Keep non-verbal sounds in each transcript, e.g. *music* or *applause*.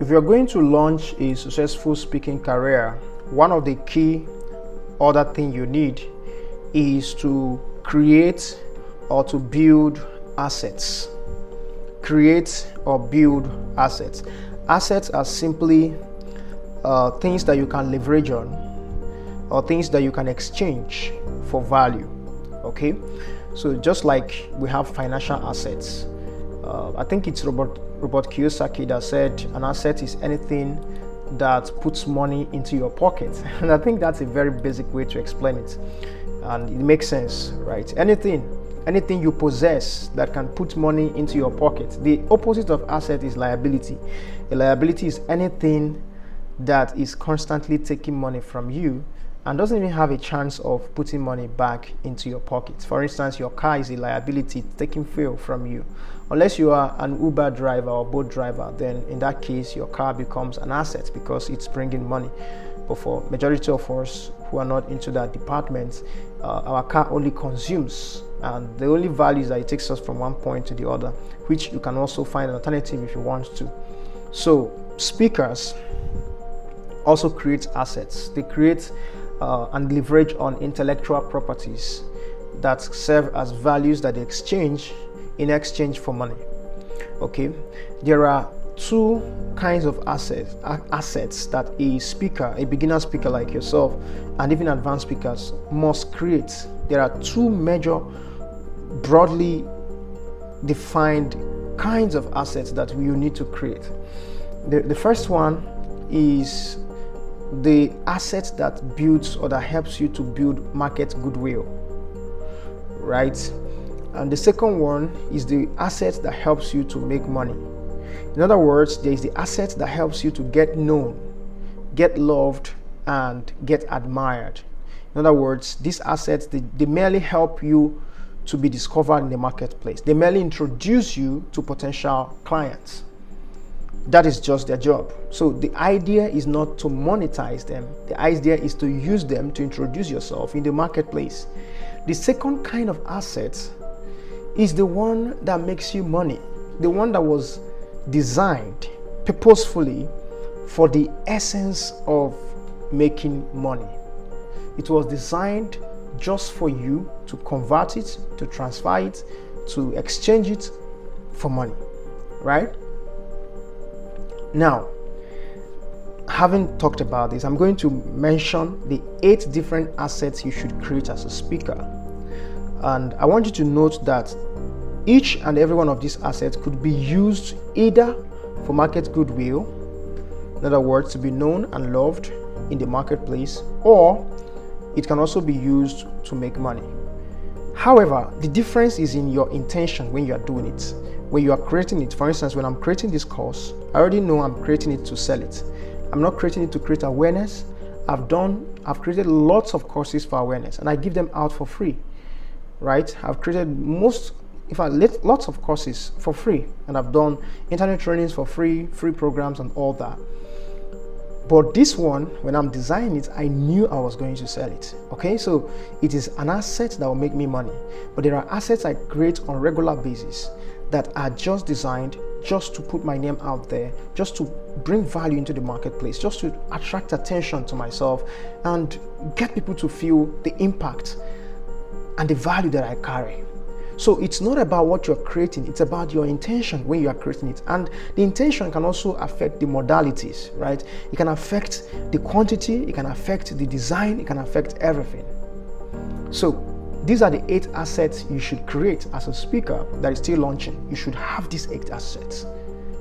if you're going to launch a successful speaking career, one of the key other thing you need is to create or to build assets. Create or build assets. Assets are simply uh, things that you can leverage on or things that you can exchange for value. Okay, so just like we have financial assets, uh, I think it's Robert Robert Kiyosaki that said an asset is anything that puts money into your pocket, *laughs* and I think that's a very basic way to explain it, and it makes sense, right? Anything, anything you possess that can put money into your pocket. The opposite of asset is liability. A liability is anything that is constantly taking money from you and doesn't even have a chance of putting money back into your pocket. For instance, your car is a liability taking fuel from you. Unless you are an Uber driver or Bolt driver, then in that case, your car becomes an asset because it's bringing money. But for majority of us who are not into that department, uh, our car only consumes, and the only value is that it takes us from one point to the other, which you can also find an alternative if you want to. So, speakers also create assets. They create uh, and leverage on intellectual properties that serve as values that they exchange in exchange for money. Okay, there are two kinds of assets assets that a speaker, a beginner speaker like yourself, and even advanced speakers must create. There are two major, broadly defined kinds of assets that you need to create. The, the first one is the asset that builds or that helps you to build market goodwill, right? And the second one is the asset that helps you to make money. In other words, there is the asset that helps you to get known, get loved, and get admired. In other words, these assets they, they merely help you to be discovered in the marketplace. They merely introduce you to potential clients. That is just their job. So the idea is not to monetize them. The idea is to use them to introduce yourself in the marketplace. The second kind of asset is the one that makes you money, the one that was designed purposefully for the essence of making money. It was designed just for you to convert it, to transfer it, to exchange it for money, right? Now, having talked about this, I'm going to mention the eight different assets you should create as a speaker. And I want you to note that each and every one of these assets could be used either for market goodwill, in other words, to be known and loved in the marketplace, or it can also be used to make money. However, the difference is in your intention when you are doing it when you are creating it, for instance, when I'm creating this course, I already know I'm creating it to sell it. I'm not creating it to create awareness. I've done, I've created lots of courses for awareness and I give them out for free, right? I've created most, in fact, lots of courses for free and I've done internet trainings for free, free programs and all that. But this one, when I'm designing it, I knew I was going to sell it. Okay, so it is an asset that will make me money. But there are assets I create on regular basis that are just designed just to put my name out there, just to bring value into the marketplace, just to attract attention to myself and get people to feel the impact and the value that I carry. So it's not about what you're creating, it's about your intention when you are creating it. And the intention can also affect the modalities, right? It can affect the quantity, it can affect the design, it can affect everything. So these are the eight assets you should create as a speaker that is still launching. You should have these eight assets.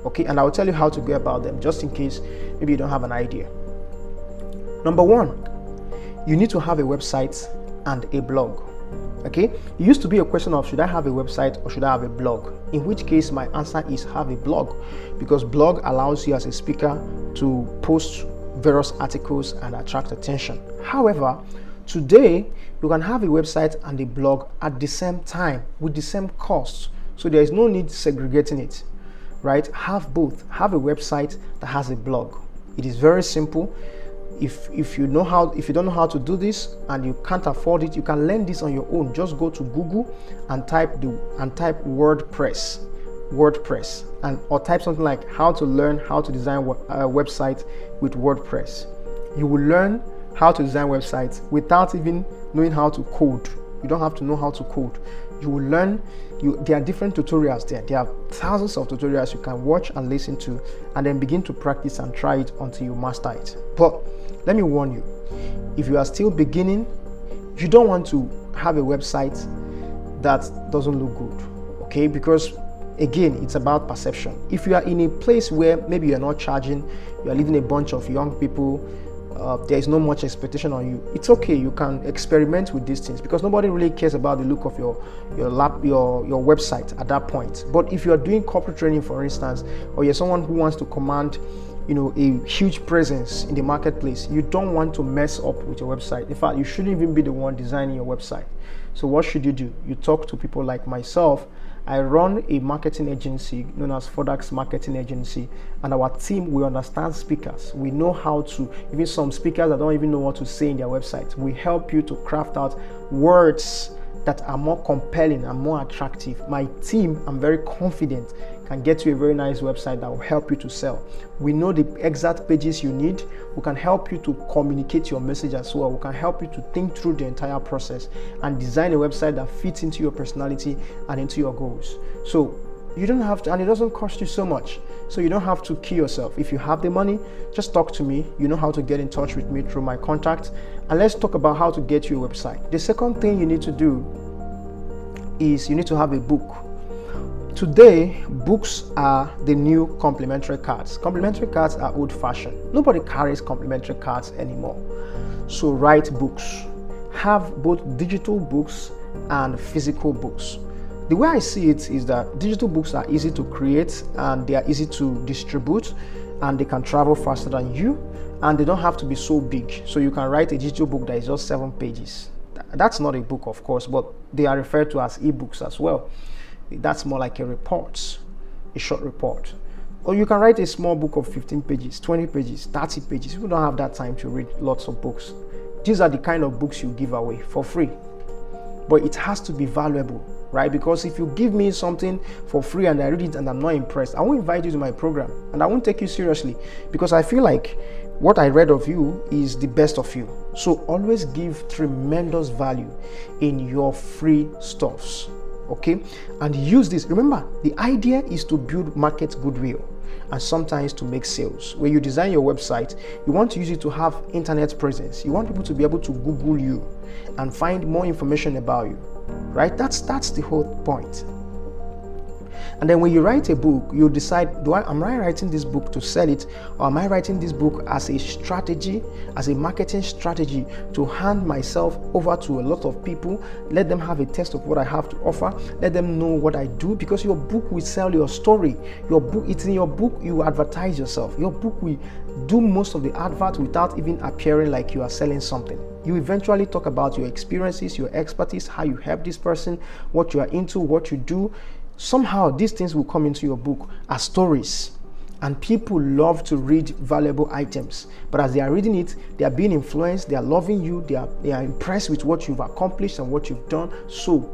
Okay, and I'll tell you how to go about them just in case maybe you don't have an idea. Number one, you need to have a website and a blog. Okay, it used to be a question of should I have a website or should I have a blog? In which case, my answer is have a blog because blog allows you as a speaker to post various articles and attract attention. However, Today, you can have a website and a blog at the same time with the same cost. So there is no need segregating it, right? Have both. Have a website that has a blog. It is very simple. If if you know how if you don't know how to do this and you can't afford it, you can learn this on your own. Just go to Google and type the and type WordPress. WordPress and or type something like how to learn how to design a uh, website with WordPress. You will learn how to design websites without even knowing how to code. You don't have to know how to code. You will learn you there are different tutorials there. There are thousands of tutorials you can watch and listen to and then begin to practice and try it until you master it. But let me warn you, if you are still beginning, you don't want to have a website that doesn't look good. Okay? Because again, it's about perception. If you are in a place where maybe you're not charging, you are leading a bunch of young people, uh, there is no much expectation on you. It's okay. You can experiment with these things because nobody really cares about the look of your your lap your your website at that point. But if you are doing corporate training, for instance, or you're someone who wants to command you know a huge presence in the marketplace you don't want to mess up with your website in fact you shouldn't even be the one designing your website so what should you do you talk to people like myself I run a marketing agency known as Fodax Marketing Agency, and our team we understand speakers. We know how to even some speakers that don't even know what to say in their website. We help you to craft out words that are more compelling and more attractive. My team, I'm very confident, can get you a very nice website that will help you to sell. We know the exact pages you need. We can help you to communicate your message as well. We can help you to think through the entire process and design a website that fits into your personality and into your goals. So you don't have to, and it doesn't cost you so much. So you don't have to kill yourself. If you have the money, just talk to me. You know how to get in touch with me through my contact. And let's talk about how to get your website. The second thing you need to do is you need to have a book Today, books are the new complimentary cards. Complimentary cards are old fashioned. Nobody carries complimentary cards anymore. So, write books. Have both digital books and physical books. The way I see it is that digital books are easy to create and they are easy to distribute and they can travel faster than you and they don't have to be so big. So, you can write a digital book that is just seven pages. That's not a book, of course, but they are referred to as ebooks as well. That's more like a report, a short report. Or you can write a small book of 15 pages, 20 pages, 30 pages. You don't have that time to read lots of books. These are the kind of books you give away for free. But it has to be valuable, right? Because if you give me something for free and I read it and I'm not impressed, I won't invite you to my program and I won't take you seriously because I feel like what I read of you is the best of you. So always give tremendous value in your free stuffs okay? And use this. Remember the idea is to build market goodwill and sometimes to make sales. When you design your website you want to use it to have internet presence. You want people to be able to google you and find more information about you right? That's that's the whole point and then when you write a book, you decide, do I am I writing this book to sell it, or am I writing this book as a strategy, as a marketing strategy to hand myself over to a lot of people, let them have a taste of what I have to offer, let them know what I do, because your book will sell your story. Your book, it's in your book you advertise yourself. Your book will do most of the advert without even appearing like you are selling something. You eventually talk about your experiences, your expertise, how you help this person, what you are into, what you do somehow these things will come into your book as stories. And people love to read valuable items. But as they are reading it they are being influenced they are loving you they are they are impressed with what you've accomplished and what you've done. So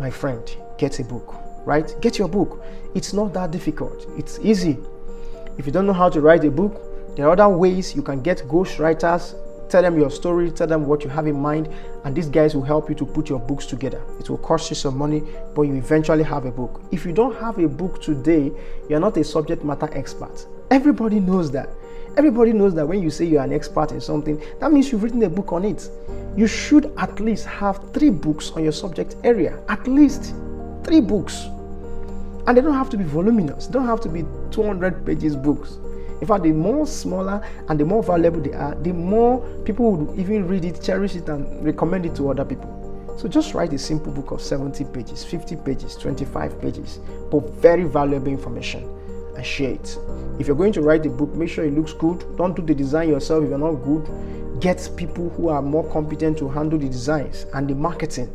my friend get a book right? Get your book. It's not that difficult. It's easy. If you don't know how to write a book there are other ways you can get ghost writers Tell them your story, tell them what you have in mind, and these guys will help you to put your books together. It will cost you some money, but you eventually have a book. If you don't have a book today, you're not a subject matter expert. Everybody knows that. Everybody knows that when you say you're an expert in something, that means you've written a book on it. You should at least have three books on your subject area. At least three books. And they don't have to be voluminous, they don't have to be 200 pages books. In fact, the more smaller and the more valuable they are, the more people would even read it, cherish it, and recommend it to other people. So just write a simple book of 70 pages, 50 pages, 25 pages, but very valuable information and share it. If you're going to write the book, make sure it looks good. Don't do the design yourself if you're not good. Get people who are more competent to handle the designs and the marketing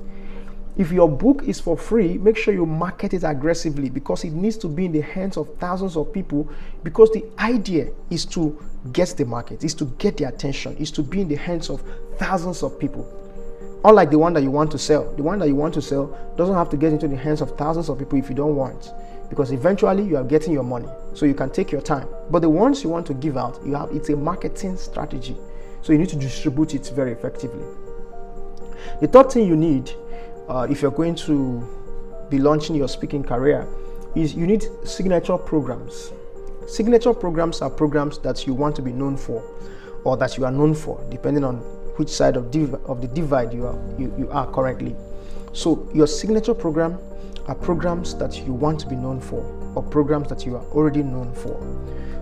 if your book is for free, make sure you market it aggressively because it needs to be in the hands of thousands of people because the idea is to get the market, is to get the attention, is to be in the hands of thousands of people. unlike the one that you want to sell, the one that you want to sell doesn't have to get into the hands of thousands of people if you don't want, because eventually you are getting your money, so you can take your time. But the ones you want to give out, you have it's a marketing strategy, so you need to distribute it very effectively. The third thing you need, uh, if you're going to be launching your speaking career, is you need signature programs. Signature programs are programs that you want to be known for, or that you are known for, depending on which side of, div- of the divide you are, you, you are currently. So, your signature program are programs that you want to be known for, or programs that you are already known for.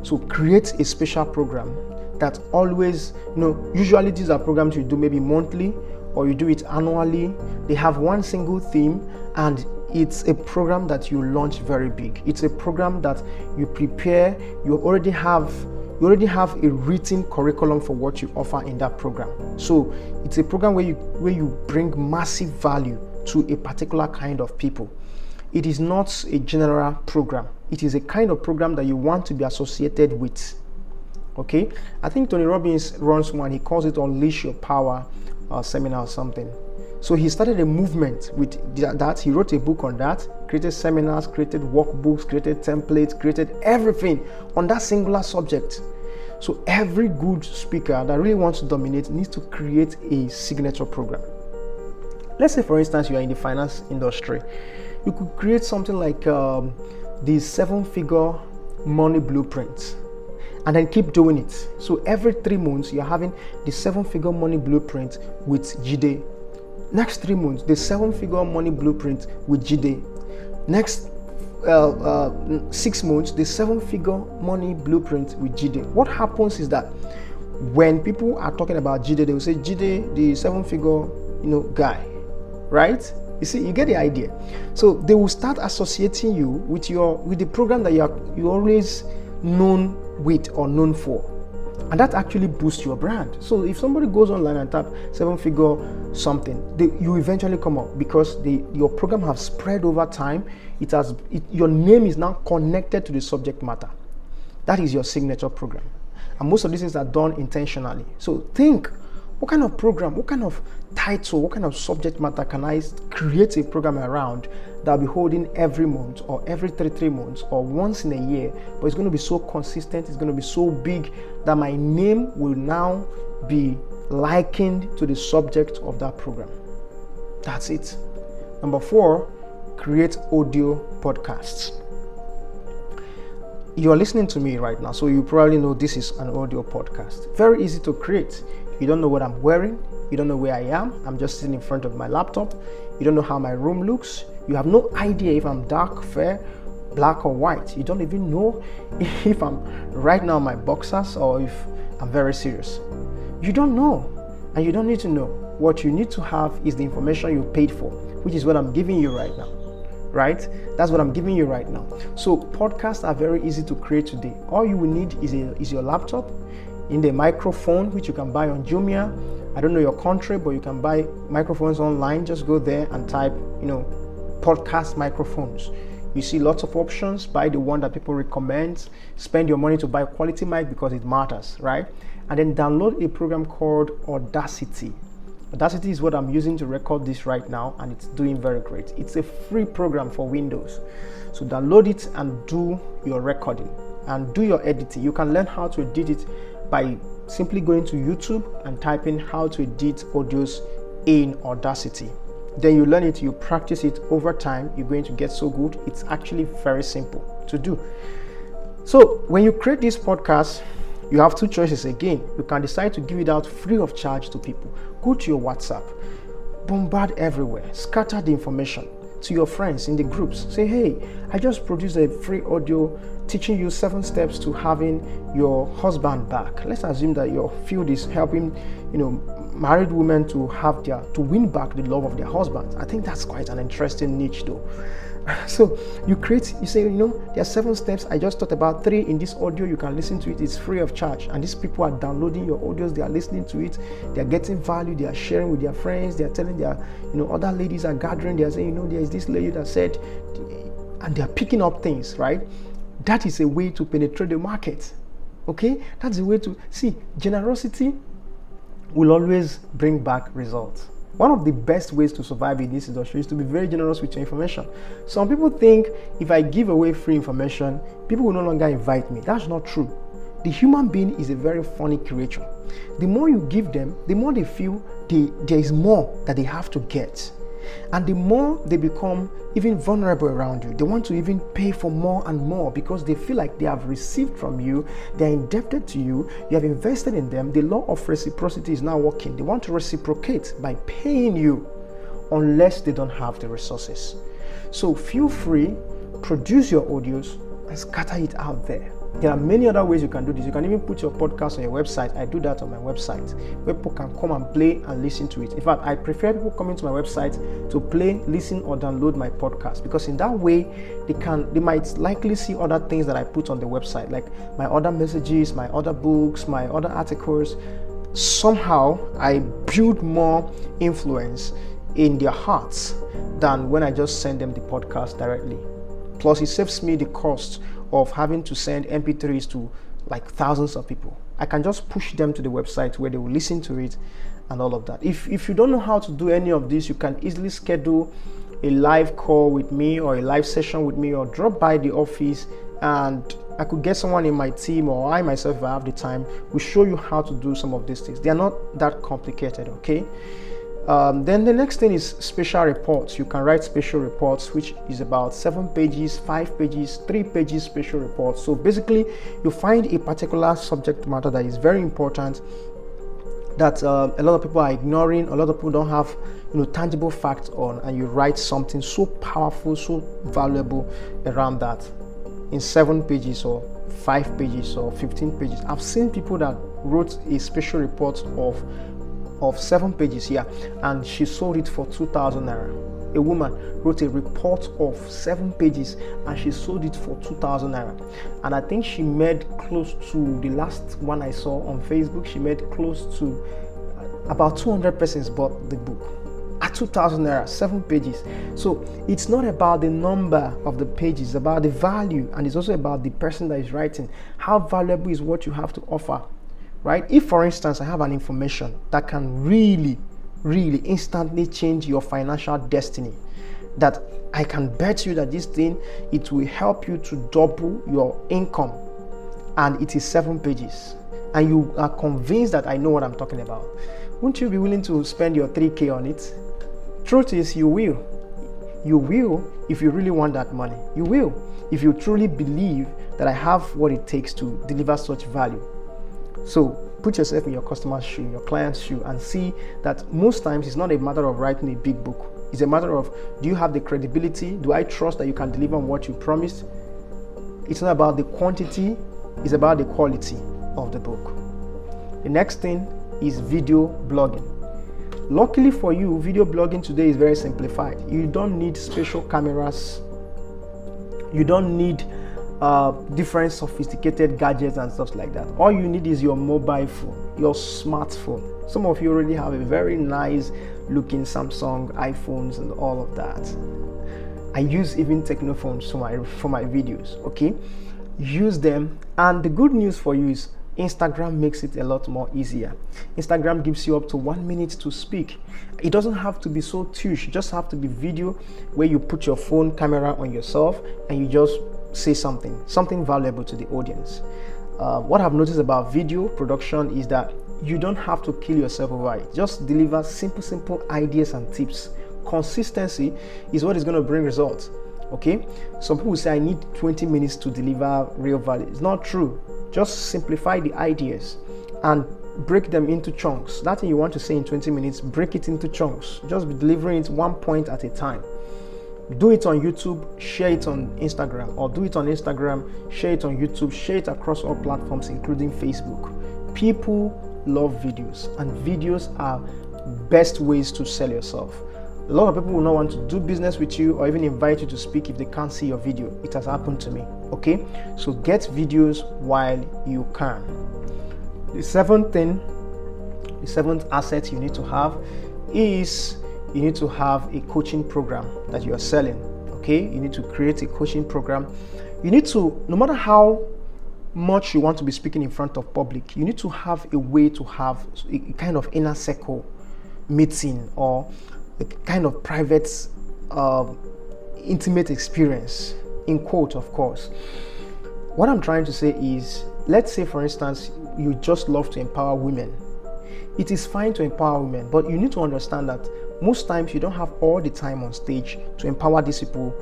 So, create a special program that always, you know, usually these are programs you do maybe monthly or you do it annually. They have one single theme and it's a program that you launch very big. It's a program that you prepare, you already have you already have a written curriculum for what you offer in that program. So it's a program where you where you bring massive value to a particular kind of people. It is not a general program. It is a kind of program that you want to be associated with. Okay? I think Tony Robbins runs one, he calls it Unleash Your Power uh, seminar or something. So he started a movement with that. He wrote a book on that, created seminars, created workbooks, created templates, created everything on that singular subject. So every good speaker that really wants to dominate needs to create a signature program. Let's say, for instance, you are in the finance industry. You could create something like um, the seven figure money blueprint and then keep doing it. So every three months, you're having the seven figure money blueprint with Jide Next three months, the seven figure money blueprint with Jide. Next uh, uh, six months, the seven figure money blueprint with Jide. What happens is that when people are talking about Jide, they will say Jide, the seven figure, you know, guy, right? You see, you get the idea. So they will start associating you with your with the program that you are you always known with or known for and that actually boosts your brand. So if somebody goes online and tap seven figure something, they, you eventually come up because the your program has spread over time. It has it, your name is now connected to the subject matter. That is your signature program, and most of these things are done intentionally. So think what kind of program, what kind of title, what kind of subject matter can I create a program around that I'll be holding every month or every three, three months or once in a year? But it's going to be so consistent, it's going to be so big that my name will now be likened to the subject of that program. That's it. Number four, create audio podcasts. You are listening to me right now, so you probably know this is an audio podcast. Very easy to create. You don't know what I'm wearing. You don't know where I am. I'm just sitting in front of my laptop. You don't know how my room looks. You have no idea if I'm dark, fair, black, or white. You don't even know *laughs* if I'm right now my boxers or if I'm very serious. You don't know, and you don't need to know. What you need to have is the information you paid for, which is what I'm giving you right now. Right? That's what I'm giving you right now. So podcasts are very easy to create today. All you will need is a, is your laptop in the microphone, which you can buy on Jumia. I don't know your country, but you can buy microphones online. Just go there and type, you know, podcast microphones. You see lots of options. Buy the one that people recommend. Spend your money to buy a quality mic because it matters, right? And then download a program called Audacity. Audacity is what I'm using to record this right now, and it's doing very great. It's a free program for Windows. So download it and do your recording and do your editing. You can learn how to edit it by simply going to YouTube and typing how to edit audios in Audacity. Then you learn it, you practice it over time, you're going to get so good. It's actually very simple to do. So, when you create this podcast, you have two choices again. You can decide to give it out free of charge to people. Go to your WhatsApp, bombard everywhere, scatter the information to your friends in the groups. Say, hey, I just produced a free audio teaching you seven steps to having your husband back. Let's assume that your field is helping, you know, married women to have their to win back the love of their husbands. I think that's quite an interesting niche though. *laughs* so you create you say you know there are seven steps. I just thought about three in this audio. You can listen to it. It's free of charge. And these people are downloading your audios. They are listening to it. They're getting value. They are sharing with their friends. They are telling their you know other ladies are gathering. They are saying you know there is this lady that said and they are picking up things right? That is a way to penetrate the market. Okay? That's a way to see generosity will always bring back results One of the best ways to survive in this industry is to be very generous with your information. Some people think if I give away free information, people will no longer invite me. That's not true. The human being is a very funny creature. The more you give them, the more they feel they, there is more that they have to get. And the more they become even vulnerable around you, they want to even pay for more and more because they feel like they have received from you, they're indebted to you, you have invested in them. The law of reciprocity is now working. They want to reciprocate by paying you unless they don't have the resources. So feel free, produce your audios and scatter it out there. There are many other ways you can do this. You can even put your podcast on your website. I do that on my website where people can come and play and listen to it. In fact, I prefer people coming to my website to play, listen, or download my podcast because in that way they can they might likely see other things that I put on the website, like my other messages, my other books, my other articles. Somehow I build more influence in their hearts than when I just send them the podcast directly. Plus, it saves me the cost of having to send MP3s to like thousands of people. I can just push them to the website where they will listen to it and all of that. If, if you don't know how to do any of this, you can easily schedule a live call with me or a live session with me or drop by the office and I could get someone in my team or I myself, if I have the time, will show you how to do some of these things. They are not that complicated, okay? Um, then the next thing is special reports. You can write special reports, which is about seven pages, five pages, three pages special reports. So basically, you find a particular subject matter that is very important that uh, a lot of people are ignoring, a lot of people don't have you know tangible facts on, and you write something so powerful, so valuable around that in seven pages or five pages or 15 pages. I've seen people that wrote a special report of of seven pages here and she sold it for 2000 naira. A woman wrote a report of seven pages and she sold it for 2000 naira. And i think she made close to the last one i saw on facebook she made close to about 200 persons bought the book at 2000 naira seven pages. So it's not about the number of the pages about the value and it's also about the person that is writing. How valuable is what you have to offer right? If, for instance, I have an information that can really, really instantly change your financial destiny, that I can bet you that this thing it will help you to double your income, and it is seven pages, and you are convinced that I know what I'm talking about. Won't you be willing to spend your 3k on it? Truth is, you will. You will if you really want that money. You will if you truly believe that I have what it takes to deliver such value. So put yourself in your customer's shoe, your client's shoe, and see that most times it's not a matter of writing a big book. It's a matter of do you have the credibility? Do I trust that you can deliver on what you promised? It's not about the quantity, it's about the quality of the book. The next thing is video blogging. Luckily for you, video blogging today is very simplified. You don't need special cameras. You don't need uh, different sophisticated gadgets and stuff like that. All you need is your mobile phone, your smartphone. Some of you already have a very nice looking Samsung iPhones and all of that. I use even Tecnophones for my for my videos. Okay, use them. And the good news for you is Instagram makes it a lot more easier. Instagram gives you up to one minute to speak. It doesn't have to be so tush. Just have to be video where you put your phone camera on yourself and you just say something, something valuable to the audience. Uh, what I've noticed about video production is that you don't have to kill yourself over it. Just deliver simple, simple ideas and tips. Consistency is what is going to bring results. Okay, some people say I need 20 minutes to deliver real value. It's not true. Just simplify the ideas and break them into chunks. That thing you want to say in 20 minutes, break it into chunks. Just be delivering it one point at a time do it on YouTube, share it on Instagram, or do it on Instagram, share it on YouTube, share it across all platforms, including Facebook. People love videos, and videos are best ways to sell yourself. A lot of people will not want to do business with you or even invite you to speak if they can't see your video. It has happened to me. Okay, so get videos while you can. The seventh thing, the seventh asset you need to have is you need to have a coaching program that you are selling. Okay, you need to create a coaching program. You need to, no matter how much you want to be speaking in front of public, you need to have a way to have a kind of inner circle meeting or a kind of private, uh, intimate experience, in quote, of course. What I'm trying to say is, let's say, for instance, you just love to empower women. It is fine to empower women, but you need to understand that most times you don't have all the time on stage to empower these people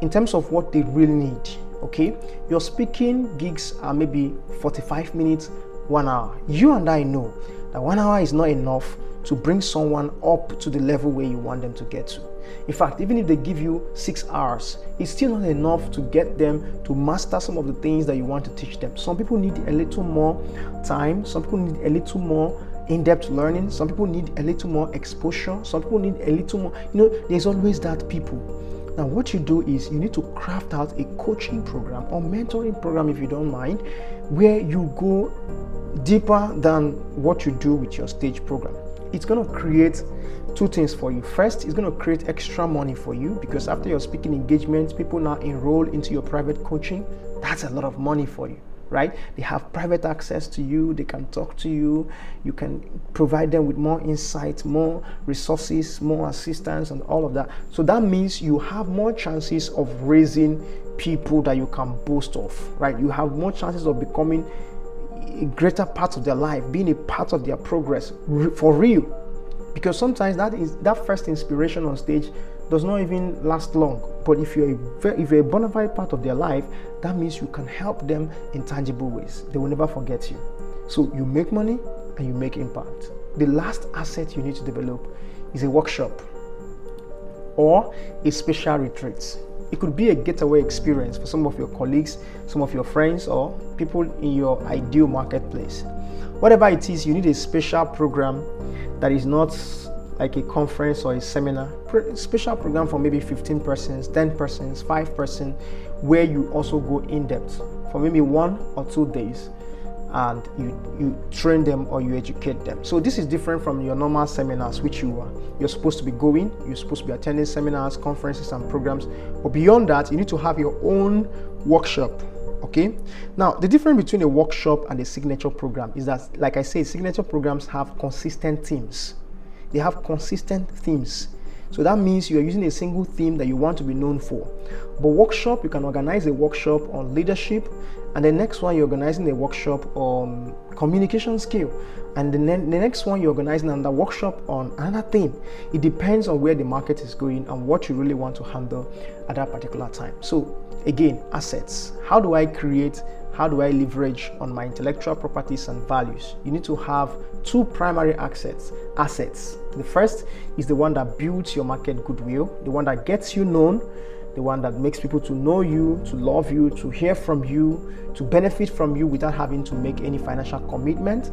in terms of what they really need. Okay, your speaking gigs are maybe 45 minutes, one hour. You and I know that one hour is not enough to bring someone up to the level where you want them to get to. In fact, even if they give you six hours, it's still not enough to get them to master some of the things that you want to teach them. Some people need a little more time, some people need a little more in depth learning, some people need a little more exposure, some people need a little more, you know, there's always that people. Now, what you do is you need to craft out a coaching program or mentoring program, if you don't mind, where you go deeper than what you do with your stage program. It's going to create two things for you. First, it's going to create extra money for you because after your speaking engagements, people now enroll into your private coaching. That's a lot of money for you right? They have private access to you, they can talk to you, you can provide them with more insight, more resources, more assistance, and all of that. So that means you have more chances of raising people that you can boast of, right? You have more chances of becoming a greater part of their life, being a part of their progress for real. Because sometimes that is that first inspiration on stage does not even last long. But if you're a, if you're a bona fide part of their life, that means you can help them in tangible ways. They will never forget you. So you make money and you make impact. The last asset you need to develop is a workshop or a special retreat. It could be a getaway experience for some of your colleagues, some of your friends, or people in your ideal marketplace. Whatever it is, you need a special program that is not like a conference or a seminar, special program for maybe 15 persons, 10 persons, 5 persons, where you also go in depth for maybe one or two days and you, you train them or you educate them. So this is different from your normal seminars, which you are you're supposed to be going, you're supposed to be attending seminars, conferences, and programs. But beyond that, you need to have your own workshop. Okay. Now the difference between a workshop and a signature program is that, like I say, signature programs have consistent themes they have consistent themes. So that means you are using a single theme that you want to be known for. But workshop, you can organize a workshop on leadership, and the next one you're organizing a workshop on communication skill, and the, ne- the next one you're organizing another workshop on another theme. It depends on where the market is going and what you really want to handle at that particular time. So again, assets. How do I create how do I leverage on my intellectual properties and values? You need to have two primary assets. Assets. The first is the one that builds your market goodwill, the one that gets you known, the one that makes people to know you, to love you, to hear from you, to benefit from you without having to make any financial commitment.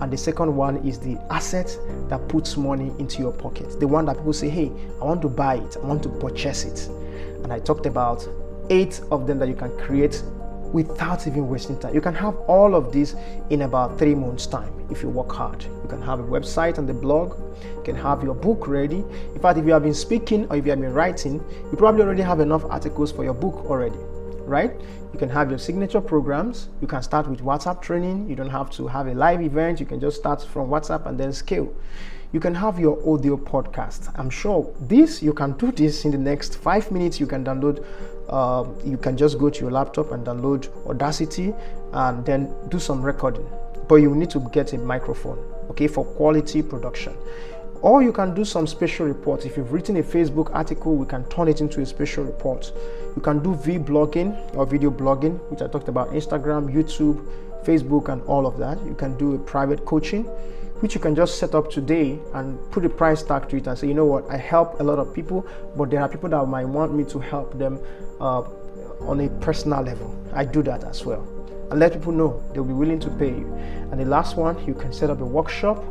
And the second one is the asset that puts money into your pocket. The one that people say, hey, I want to buy it, I want to purchase it. And I talked about eight of them that you can create without even wasting time. You can have all of this in about three months' time if you work hard. You can have a website and the blog, you can have your book ready. In fact, if you have been speaking or if you have been writing, you probably already have enough articles for your book already, right? You can have your signature programs. You can start with WhatsApp training. You don't have to have a live event. You can just start from WhatsApp and then scale you can have your audio podcast. I'm sure this you can do this in the next five minutes. You can download uh, you can just go to your laptop and download Audacity and then do some recording. But you need to get a microphone, okay, for quality production. Or you can do some special reports. If you've written a Facebook article, we can turn it into a special report. You can do V blogging or video blogging, which I talked about Instagram, YouTube, Facebook, and all of that. You can do a private coaching which you can just set up today and put a price tag to it and say, you know what, I help a lot of people, but there are people that might want me to help them uh, on a personal level. I do that as well. And let people know they'll be willing to pay you. And the last one, you can set up a workshop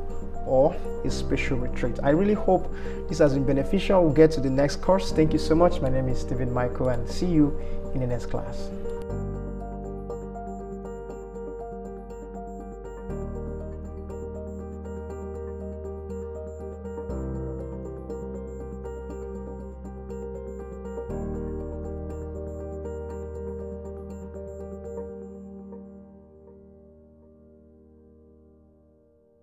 or a special retreat. I really hope this has been beneficial. We'll get to the next course. Thank you so much. My name is Stephen Michael, and see you in the next class.